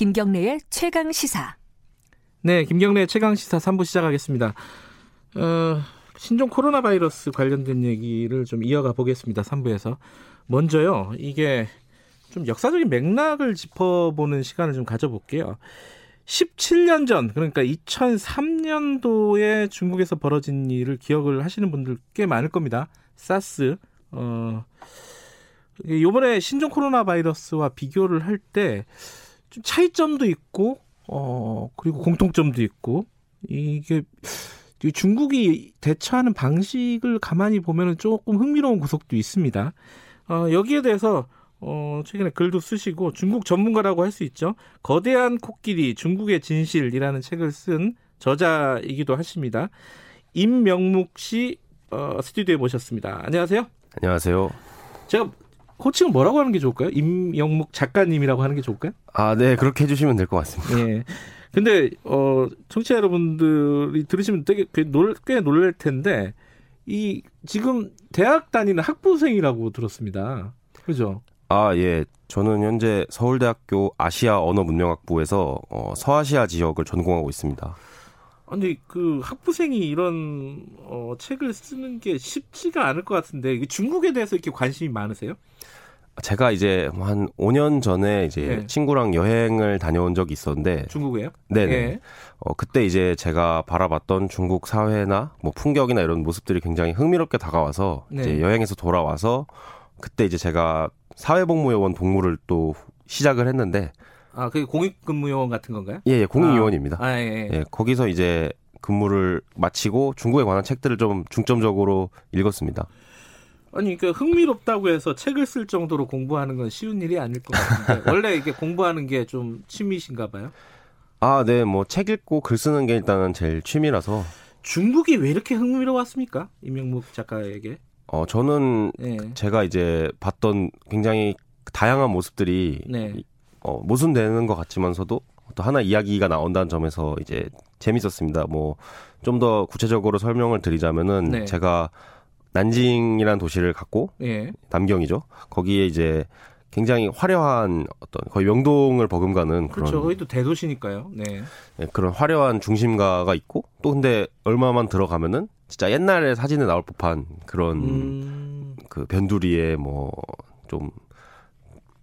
김경래의 최강 시사. 네, 김경래 최강 시사 3부 시작하겠습니다. 어, 신종 코로나 바이러스 관련된 얘기를 좀 이어가 보겠습니다. 3부에서. 먼저요. 이게 좀 역사적인 맥락을 짚어보는 시간을 좀 가져볼게요. 17년 전, 그러니까 2003년도에 중국에서 벌어진 일을 기억을 하시는 분들 꽤 많을 겁니다. 사스. 어, 요번에 신종 코로나 바이러스와 비교를 할 때 좀 차이점도 있고, 어, 그리고 공통점도 있고, 이게 중국이 대처하는 방식을 가만히 보면은 조금 흥미로운 구석도 있습니다. 어, 여기에 대해서 어, 최근에 글도 쓰시고 중국 전문가라고 할 수 있죠. 거대한 코끼리 중국의 진실이라는 책을 쓴 저자이기도 하십니다. 임명묵 씨 어, 스튜디오에 모셨습니다. 안녕하세요. 안녕하세요. 제가 호칭은 뭐라고 하는 게 좋을까요? 임영묵 작가님이라고 하는 게 좋을까요? 아, 네. 그렇게 해주시면 될 것 같습니다. 예. 근데, 어, 청취자 여러분들이 들으시면 되게 꽤, 놀, 꽤 놀랄 텐데, 이, 지금 대학 다니는 학부생이라고 들었습니다. 그죠? 아, 예. 저는 현재 서울대학교 아시아 언어문명학부에서 어, 서아시아 지역을 전공하고 있습니다. 아니 그 학부생이 이런 어, 책을 쓰는 게 쉽지가 않을 것 같은데 중국에 대해서 이렇게 관심이 많으세요? 제가 이제 한 5년 전에 이제 네. 친구랑 여행을 다녀온 적이 있었는데 중국에요? 네네. 네. 어, 그때 이제 제가 바라봤던 중국 사회나 뭐 풍경이나 이런 모습들이 굉장히 흥미롭게 다가와서 네. 이제 여행에서 돌아와서 그때 이제 제가 사회복무요원 복무를 또 시작을 했는데 아, 그게 공익근무요원 같은 건가요? 예, 예 공익요원입니다. 아, 아 예, 예. 예, 거기서 이제 근무를 마치고 중국에 관한 책들을 좀 중점적으로 읽었습니다. 아니, 그러니까 흥미롭다고 해서 책을 쓸 정도로 공부하는 건 쉬운 일이 아닐 것 같은데 원래 이게 공부하는 게 좀 취미신가 봐요? 아, 네, 뭐 책 읽고 글 쓰는 게 일단은 제일 취미라서. 중국이 왜 이렇게 흥미로웠습니까? 이명묵 작가에게? 어, 저는 네. 제가 이제 봤던 굉장히 다양한 모습들이 네. 어, 모순되는 것 같지만서도 또 하나 이야기가 나온다는 점에서 이제 재밌었습니다. 뭐 좀 더 구체적으로 설명을 드리자면은 네. 제가 난징이라는 도시를 갔고 예. 남경이죠. 거기에 이제 굉장히 화려한 어떤 거의 명동을 버금가는 그런 그렇죠. 거기도 대도시니까요. 네. 네. 그런 화려한 중심가가 있고 또 근데 얼마만 들어가면은 진짜 옛날에 사진에 나올 법한 그런 음... 그 변두리에 뭐 좀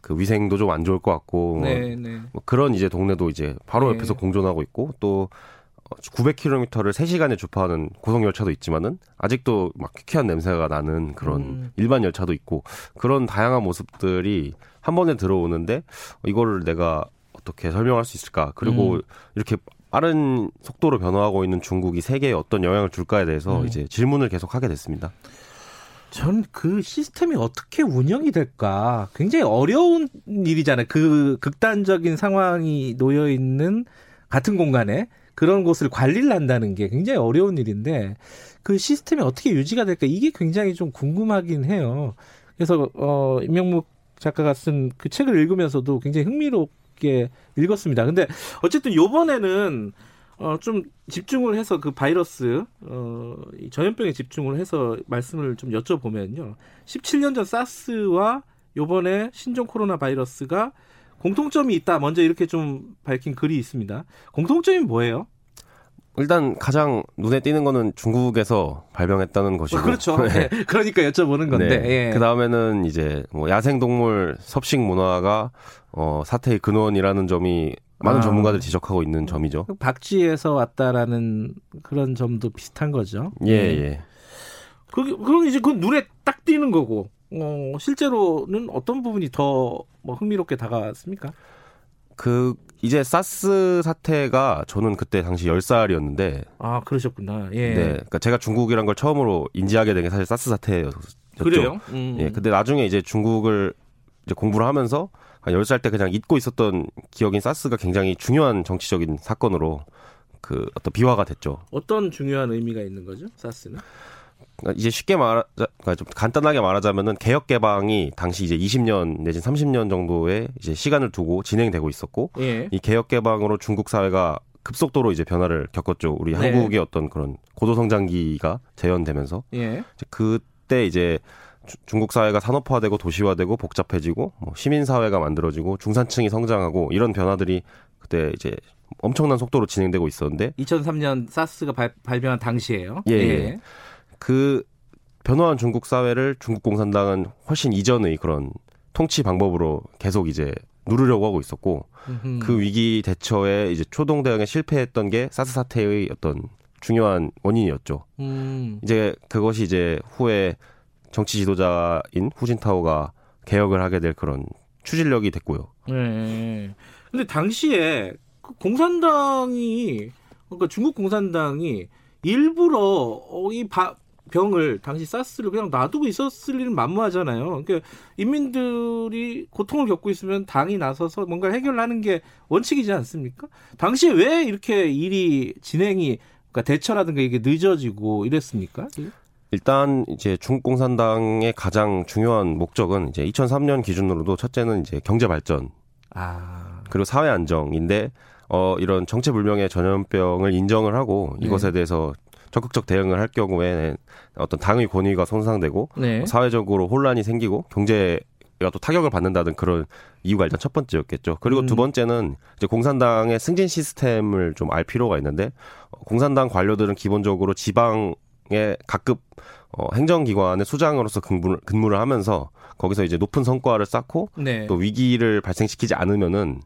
그 위생도 좀 안 좋을 것 같고 뭐, 네, 네. 뭐 그런 이제 동네도 이제 바로 네. 옆에서 공존하고 있고 또 900km를 3시간에 주파하는 고속 열차도 있지만은 아직도 막 퀴퀴한 냄새가 나는 그런 음. 일반 열차도 있고 그런 다양한 모습들이 한 번에 들어오는데 이거를 내가 어떻게 설명할 수 있을까? 그리고 음. 이렇게 빠른 속도로 변화하고 있는 중국이 세계에 어떤 영향을 줄까에 대해서 음. 이제 질문을 계속 하게 됐습니다. 전 그 시스템이 어떻게 운영이 될까 굉장히 어려운 일이잖아요. 그 극단적인 상황이 놓여 있는 같은 공간에 그런 곳을 관리를 한다는 게 굉장히 어려운 일인데 그 시스템이 어떻게 유지가 될까 이게 굉장히 좀 궁금하긴 해요. 그래서 어 임명묵 작가가 쓴 그 책을 읽으면서도 굉장히 흥미롭게 읽었습니다. 근데 어쨌든 요번에는 어, 좀 집중을 해서 그 바이러스, 어, 이 전염병에 집중을 해서 말씀을 좀 여쭤보면요. 17년 전 사스와 요번에 신종 코로나 바이러스가 공통점이 있다. 먼저 이렇게 좀 밝힌 글이 있습니다. 공통점이 뭐예요? 일단 가장 눈에 띄는 거는 중국에서 발병했다는 것이고. 그렇죠. 네. 네. 그러니까 여쭤보는 건데. 네. 예. 그 다음에는 이제 뭐 야생동물 섭식 문화가 어, 사태의 근원이라는 점이 많은 아. 전문가들 지적하고 있는 점이죠. 박쥐에서 왔다라는 그런 점도 비슷한 거죠. 예, 네. 예. 그, 그럼 이제 그 눈에 딱 띄는 거고. 어, 실제로는 어떤 부분이 더 뭐 흥미롭게 다가왔습니까? 그 이제 사스 사태가 저는 그때 당시 10살이었는데 아, 그러셨구나. 예. 네. 그러니까 제가 중국이란 걸 처음으로 인지하게 된 게 사실 사스 사태였죠. 그래요? 음. 예. 근데 나중에 이제 중국을 이제 공부를 하면서 한 10살 때 그냥 잊고 있었던 기억인 사스가 굉장히 중요한 정치적인 사건으로 그 어떤 비화가 됐죠. 어떤 중요한 의미가 있는 거죠? 사스는? 그러니까 이제 쉽게 말하, 그러니까 좀 간단하게 말하자면은 개혁 개방이 당시 이제 20년 내지 30년 정도의 이제 시간을 두고 진행되고 있었고 예. 이 개혁 개방으로 중국 사회가 급속도로 이제 변화를 겪었죠. 우리 네. 한국의 어떤 그런 고도 성장기가 재현되면서 예. 그때 이제 주- 중국 사회가 산업화되고 도시화되고 복잡해지고 뭐 시민 사회가 만들어지고 중산층이 성장하고 이런 변화들이 그때 이제 엄청난 속도로 진행되고 있었는데 2003년 사스가 발, 발병한 당시에요. 예, 예. 그 변화한 중국 사회를 중국 공산당은 훨씬 이전의 그런 통치 방법으로 계속 이제 누르려고 하고 있었고 음흠. 그 위기 대처에 이제 초동 대응에 실패했던 게 사스 사태의 어떤 중요한 원인이었죠. 음. 이제 그것이 이제 후에 정치 지도자인 후진타오가 개혁을 하게 될 그런 추진력이 됐고요. 네. 근데 당시에 그 공산당이 그러니까 중국 공산당이 일부러 어, 이 바- 병을 당시 사스를 그냥 놔두고 있었을 일은 만무하잖아요. 그러니까 인민들이 고통을 겪고 있으면 당이 나서서 뭔가 해결하는 게 원칙이지 않습니까? 당시에 왜 이렇게 일이 진행이 그러니까 대처라든가 이게 늦어지고 이랬습니까? 일단 이제 중국 공산당의 가장 중요한 목적은 이제 2003년 기준으로도 첫째는 이제 경제 발전 아, 그리고 사회 안정인데 어 이런 정체 불명의 전염병을 인정을 하고 네. 이것에 대해서 적극적 대응을 할 경우에 어떤 당의 권위가 손상되고 네. 사회적으로 혼란이 생기고 경제 가 또 타격을 받는다는 그런 이유가 일단 첫 번째였겠죠. 그리고 음. 두 번째는 이제 공산당의 승진 시스템을 좀 알 필요가 있는데 어, 공산당 관료들은 기본적으로 지방 의 각급 어, 행정기관의 수장으로서 근무를, 근무를 하면서 거기서 이제 높은 성과를 쌓고 네. 또 위기를 발생시키지 않으면은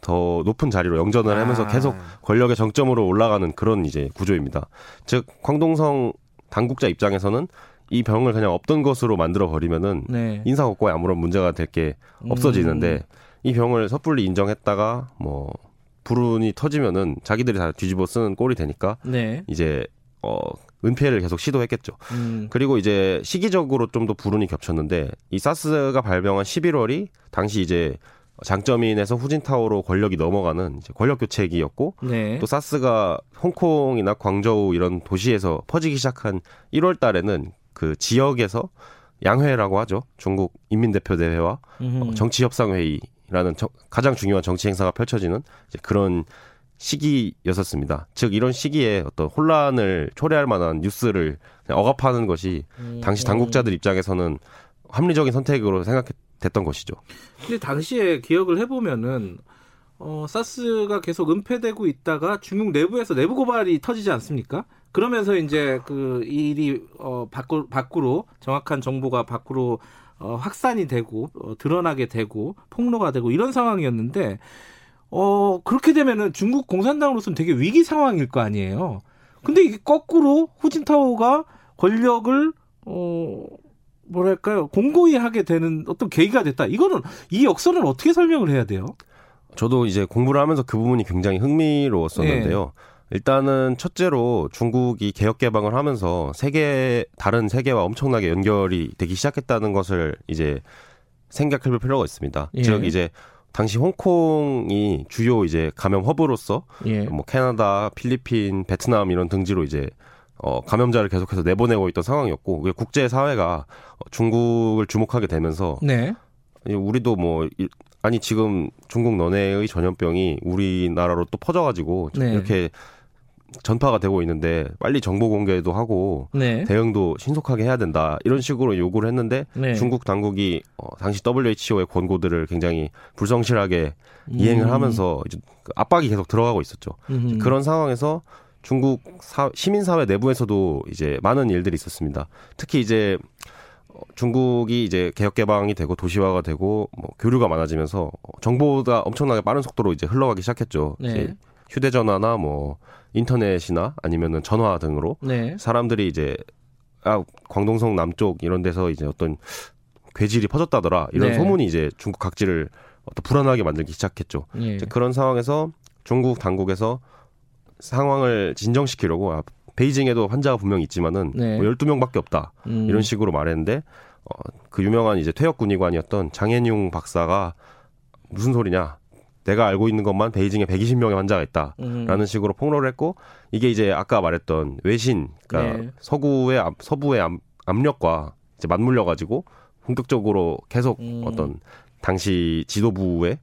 더 높은 자리로 영전을 하면서 아. 계속 권력의 정점으로 올라가는 그런 이제 구조입니다. 즉 광동성 당국자 입장에서는 이 병을 그냥 없던 것으로 만들어 버리면은 네. 인사 고과에 아무런 문제가 될 게 없어지는데 음. 이 병을 섣불리 인정했다가 뭐 불운이 터지면은 자기들이 다 뒤집어 쓰는 꼴이 되니까 네. 이제 어 은폐를 계속 시도했겠죠. 음. 그리고 이제 시기적으로 좀 더 불운이 겹쳤는데 이 사스가 발병한 11월이 당시 이제 장점인에서 후진타오로 권력이 넘어가는 이제 권력 교체기였고 네. 또 사스가 홍콩이나 광저우 이런 도시에서 퍼지기 시작한 1월 달에는 그 지역에서 양회라고 하죠. 중국 인민대표 대회와 음흠. 정치협상회의라는 정- 가장 중요한 정치 행사가 펼쳐지는 이제 그런 시기였었습니다. 즉 이런 시기에 어떤 혼란을 초래할 만한 뉴스를 억압하는 것이 음. 당시 당국자들 입장에서는 합리적인 선택으로 생각됐던 것이죠. 근데 당시에 기억을 해보면은 어, 사스가 계속 은폐되고 있다가 중국 내부에서 내부 고발이 터지지 않습니까? 그러면서 이제 그 일이 어, 밖으로, 밖으로 정확한 정보가 밖으로 어, 확산이 되고 어, 드러나게 되고 폭로가 되고 이런 상황이었는데 어, 그렇게 되면은 중국 공산당으로서는 되게 위기 상황일 거 아니에요. 근데 이게 거꾸로 후진타오가 권력을 어 뭐랄까요 공고히 하게 되는 어떤 계기가 됐다. 이거는 이 역설은 어떻게 설명을 해야 돼요? 저도 이제 공부를 하면서 그 부분이 굉장히 흥미로웠었는데요. 일단은 첫째로 중국이 개혁 개방을 하면서 세계 다른 세계와 엄청나게 연결이 되기 시작했다는 것을 이제 생각해 볼 필요가 있습니다. 예. 즉 이제 당시 홍콩이 주요 이제 감염 허브로서 예. 뭐 캐나다, 필리핀, 베트남 이런 등지로 이제 어 감염자를 계속해서 내보내고 있던 상황이었고 국제 사회가 중국을 주목하게 되면서 네. 우리도 뭐 이- 아니 지금 중국 너네의 전염병이 우리나라로 또 퍼져가지고 네. 이렇게 전파가 되고 있는데 빨리 정보 공개도 하고 네. 대응도 신속하게 해야 된다 이런 식으로 요구를 했는데 네. 중국 당국이 어, 당시 WHO의 권고들을 굉장히 불성실하게 이행을 음. 하면서 이제 그 압박이 계속 들어가고 있었죠. 음흠. 그런 상황에서 중국 사, 시민사회 내부에서도 이제 많은 일들이 있었습니다. 특히 이제 어, 중국이 이제 개혁 개방이 되고 도시화가 되고 뭐 교류가 많아지면서 어, 정보가 엄청나게 빠른 속도로 이제 흘러가기 시작했죠. 네. 휴대전화나 뭐 인터넷이나 아니면은 전화 등으로 네. 사람들이 이제 아 광동성 남쪽 이런 데서 이제 어떤 괴질이 퍼졌다더라 이런 네. 소문이 이제 중국 각지를 어떤 불안하게 만들기 시작했죠. 예. 이제 그런 상황에서 중국 당국에서 상황을 진정시키려고 아, 베이징에도 환자가 분명 히 있지만은 네. 뭐 12명밖에 없다. 음. 이런 식으로 말했는데 어, 그 유명한 이제 퇴역 군의관이었던 장현용 박사가 무슨 소리냐? 내가 알고 있는 것만 베이징에 120명의 환자가 있다라는 음. 식으로 폭로를 했고 이게 이제 아까 말했던 외신 그러니까 네. 서구의 압- 서부의 압, 압력과 이제 맞물려 가지고 본격적으로 계속 음. 어떤 당시 지도부의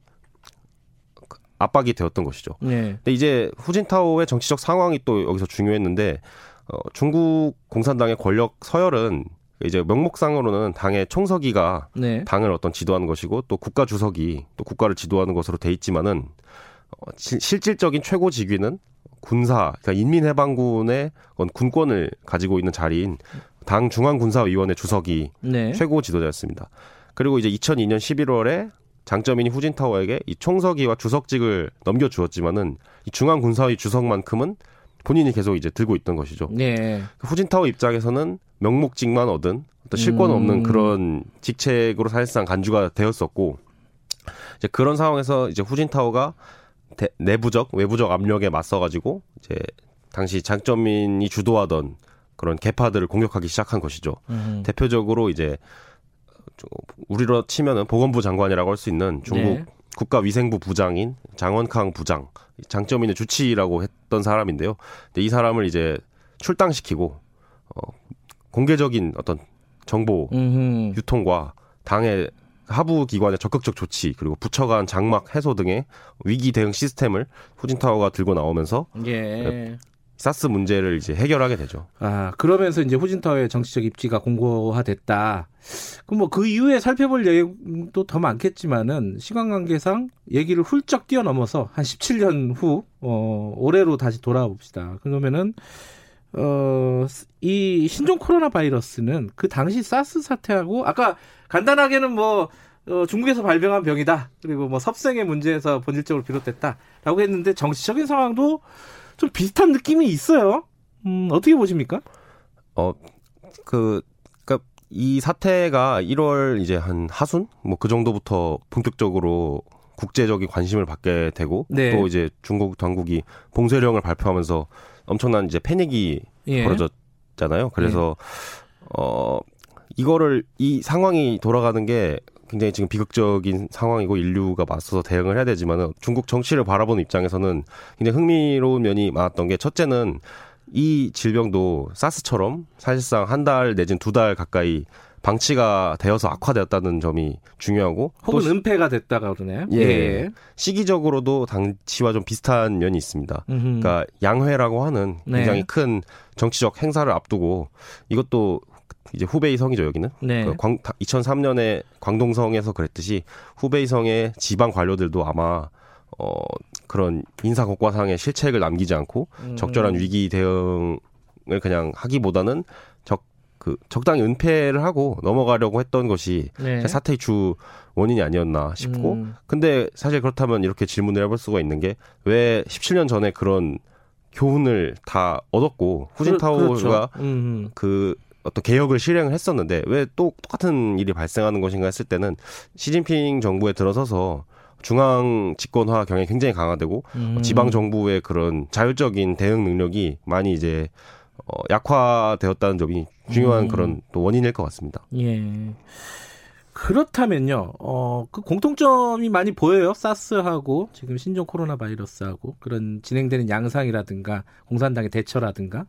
그 압박이 되었던 것이죠. 네. 근데 이제 후진타오의 정치적 상황이 또 여기서 중요했는데 어, 중국 공산당의 권력 서열은 이제 명목상으로는 당의 총서기가 네. 당을 어떤 지도하는 것이고 또 국가 주석이 또 국가를 지도하는 것으로 돼 있지만은 어, 시- 실질적인 최고 직위는 군사, 그러니까 인민해방군의 군권을 가지고 있는 자리인 당 중앙군사위원회 주석이 네. 최고 지도자였습니다. 그리고 이제 2002년 11월에 장점인이 후진타오에게 이 총서기와 주석직을 넘겨주었지만은 이 중앙군사위 주석만큼은 본인이 계속 이제 들고 있던 것이죠. 네. 후진타오 입장에서는 명목직만 얻은 어떤 실권 없는 음. 그런 직책으로 사실상 간주가 되었었고 이제 그런 상황에서 이제 후진타오가 대- 내부적 외부적 압력에 맞서가지고 이제 당시 장점인이 주도하던 그런 개파들을 공격하기 시작한 것이죠. 음. 대표적으로 이제 저 우리로 치면은 보건부 장관이라고 할 수 있는 중국 네. 국가위생부 부장인 장원캉 부장 장점인의 주치라고 했던 사람인데요. 근데 이 사람을 이제 출당시키고 어, 공개적인 어떤 정보 음흠. 유통과 당의 하부 기관의 적극적 조치 그리고 부처 간 장막 해소 등의 위기 대응 시스템을 후진타오가 들고 나오면서 예. 사스 문제를 이제 해결하게 되죠. 아, 그러면서 이제 후진타오의 정치적 입지가 공고화됐다. 그럼 뭐 그 이후에 살펴볼 내용도 더 많겠지만은 시간 관계상 얘기를 훌쩍 뛰어넘어서 한 17년 후, 어, 올해로 다시 돌아와 봅시다. 그러면은, 어, 이 신종 코로나 바이러스는 그 당시 사스 사태하고 아까 간단하게는 뭐, 어, 중국에서 발병한 병이다. 그리고 뭐 섭생의 문제에서 본질적으로 비롯됐다라고 했는데 정치적인 상황도 좀 비슷한 느낌이 있어요. 음, 어떻게 보십니까? 어, 그, 그니까, 이 사태가 1월 이제 한 하순? 뭐 그 정도부터 본격적으로 국제적인 관심을 받게 되고, 네. 또 이제 중국 당국이 봉쇄령을 발표하면서 엄청난 이제 패닉이 예. 벌어졌잖아요. 그래서, 어, 이거를, 이 상황이 돌아가는 게 굉장히 지금 비극적인 상황이고 인류가 맞서서 대응을 해야 되지만은 중국 정치를 바라보는 입장에서는 굉장히 흥미로운 면이 많았던 게 첫째는 이 질병도 사스처럼 사실상 한 달 내진 두 달 가까이 방치가 되어서 악화되었다는 점이 중요하고 또 혹은 시- 은폐가 됐다가 그러네요. 예. 시기적으로도 당시와 좀 비슷한 면이 있습니다. 음흠. 그러니까 양회라고 하는 네. 굉장히 큰 정치적 행사를 앞두고 이것도 이제 후베이 성이죠 여기는 네. 그 광, 2003년에 광동성에서 그랬듯이 후베이 성의 지방 관료들도 아마 어 그런 인사 국과상의 실책을 남기지 않고 음. 적절한 위기 대응을 그냥 하기보다는 적 그 적당히 은폐를 하고 넘어가려고 했던 것이 네. 사태의 주 원인이 아니었나 싶고 음. 근데 사실 그렇다면 이렇게 질문을 해볼 수가 있는 게 왜 17년 전에 그런 교훈을 다 얻었고 후진타오가 그렇죠. 음. 그 어떤 개혁을 실행을 했었는데 왜 또 똑같은 일이 발생하는 것인가 했을 때는 시진핑 정부에 들어서서 중앙 집권화 경향이 굉장히 강화되고 음. 지방 정부의 그런 자율적인 대응 능력이 많이 이제 어, 약화되었다는 점이 중요한 음. 그런 또 원인일 것 같습니다. 예. 그렇다면요, 어, 그 공통점이 많이 보여요. 사스하고 지금 신종 코로나 바이러스하고 그런 진행되는 양상이라든가 공산당의 대처라든가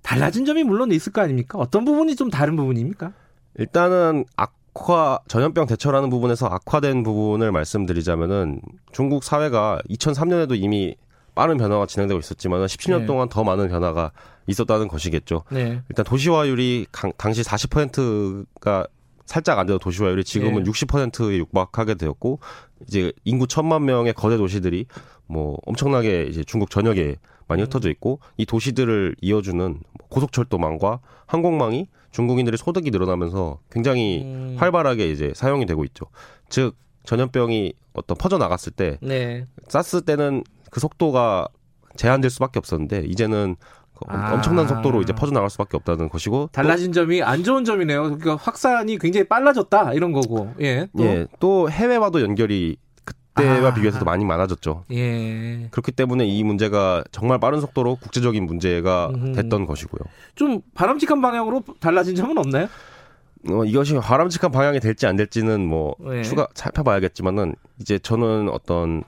달라진 점이 물론 있을 거 아닙니까? 어떤 부분이 좀 다른 부분입니까? 일단은 악화 전염병 대처라는 부분에서 악화된 부분을 말씀드리자면은 중국 사회가 2003년에도 이미 빠른 변화가 진행되고 있었지만 17년 네. 동안 더 많은 변화가 있었다는 것이겠죠. 네. 일단 도시화율이 강- 당시 40%가 살짝 안 돼도 도시화율이 지금은 네. 60%에 육박하게 되었고 이제 인구 천만 명의 거대 도시들이 뭐 엄청나게 이제 중국 전역에 많이 음. 흩어져 있고 이 도시들을 이어주는 뭐 고속철도망과 항공망이 중국인들의 소득이 늘어나면서 굉장히 음. 활발하게 이제 사용이 되고 있죠. 즉 전염병이 어떤 퍼져 나갔을 때 네. 사스 때는 그 속도가 제한될 수밖에 없었는데 이제는 그 엄- 아. 엄청난 속도로 이제 퍼져 나갈 수밖에 없다는 것이고 또 달라진 점이 안 좋은 점이네요. 그러니까 확산이 굉장히 빨라졌다 이런 거고. 예. 또. 예, 또 해외와도 연결이 그때와 아. 비교해서 도 많이 많아졌죠. 예. 그렇기 때문에 이 문제가 정말 빠른 속도로 국제적인 문제가 음흠. 됐던 것이고요. 좀 바람직한 방향으로 달라진 점은 없나요? 어, 이것이 바람직한 방향이 될지 안 될지는 뭐 네. 추가 살펴봐야겠지만은 이제 저는 어떤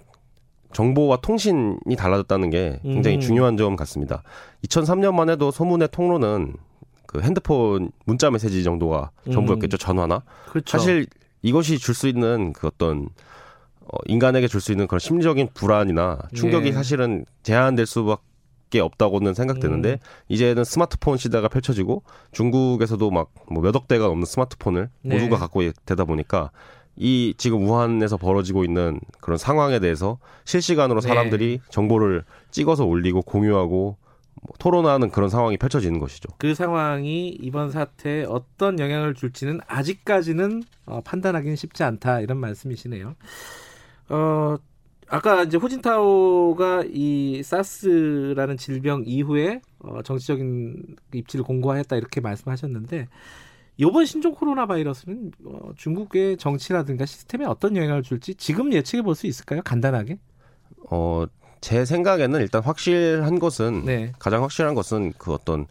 정보와 통신이 달라졌다는 게 굉장히 음. 중요한 점 같습니다. 2003년만 해도 소문의 통로는 그 핸드폰 문자 메시지 정도가 음. 전부였겠죠. 전화나. 그렇죠. 사실 이것이 줄 수 있는 그 어떤 어, 인간에게 줄 수 있는 그런 심리적인 불안이나 충격이 예. 사실은 제한될 수밖에 수밖에 없다고는 생각되는데 음. 이제는 스마트폰 시대가 펼쳐지고 중국에서도 막 뭐 몇억 대가 넘는 스마트폰을 네. 모두가 갖고 되다 보니까 이 지금 우한에서 벌어지고 있는 그런 상황에 대해서 실시간으로 네. 사람들이 정보를 찍어서 올리고 공유하고 뭐 토론하는 그런 상황이 펼쳐지는 것이죠. 그 상황이 이번 사태에 어떤 영향을 줄지는 아직까지는 어, 판단하기는 쉽지 않다 이런 말씀이시네요. 어, 아까 이제 호진타오가 이 사스라는 질병 이후에 어, 정치적인 입지를 공고화했다 이렇게 말씀하셨는데 이번 신종 코로나 바이러스는 어, 중국의 정치라든가 시스템에 어떤 영향을 줄지 지금 예측해 볼 수 있을까요? 간단하게? 어, 제 생각에는 일단 확실한 것은 네. 가장 확실한 것은 그 어떤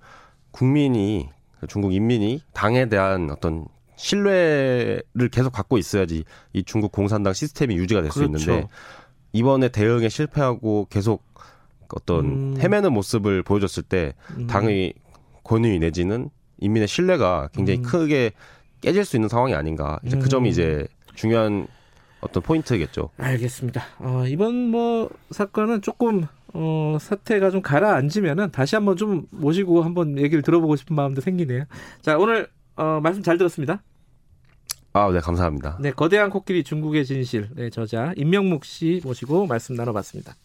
국민이 중국 인민이 당에 대한 어떤 신뢰를 계속 갖고 있어야지 이 중국 공산당 시스템이 유지가 될수 그렇죠. 있는데 이번에 대응에 실패하고 계속 어떤 음. 헤매는 모습을 보여줬을 때 음. 당의 권위 내지는 인민의 신뢰가 굉장히 음. 크게 깨질 수 있는 상황이 아닌가 이제 그 점이 음. 이제 중요한 어떤 포인트겠죠. 알겠습니다. 어, 이번 뭐 사건은 조금 어, 사태가 좀 가라앉으면은 다시 한번 좀 모시고 한번 얘기를 들어보고 싶은 마음도 생기네요. 자 오늘 어, 말씀 잘 들었습니다. 아, 네, 감사합니다. 네 거대한 코끼리 중국의 진실 네, 저자 임명묵 씨 모시고 말씀 나눠봤습니다.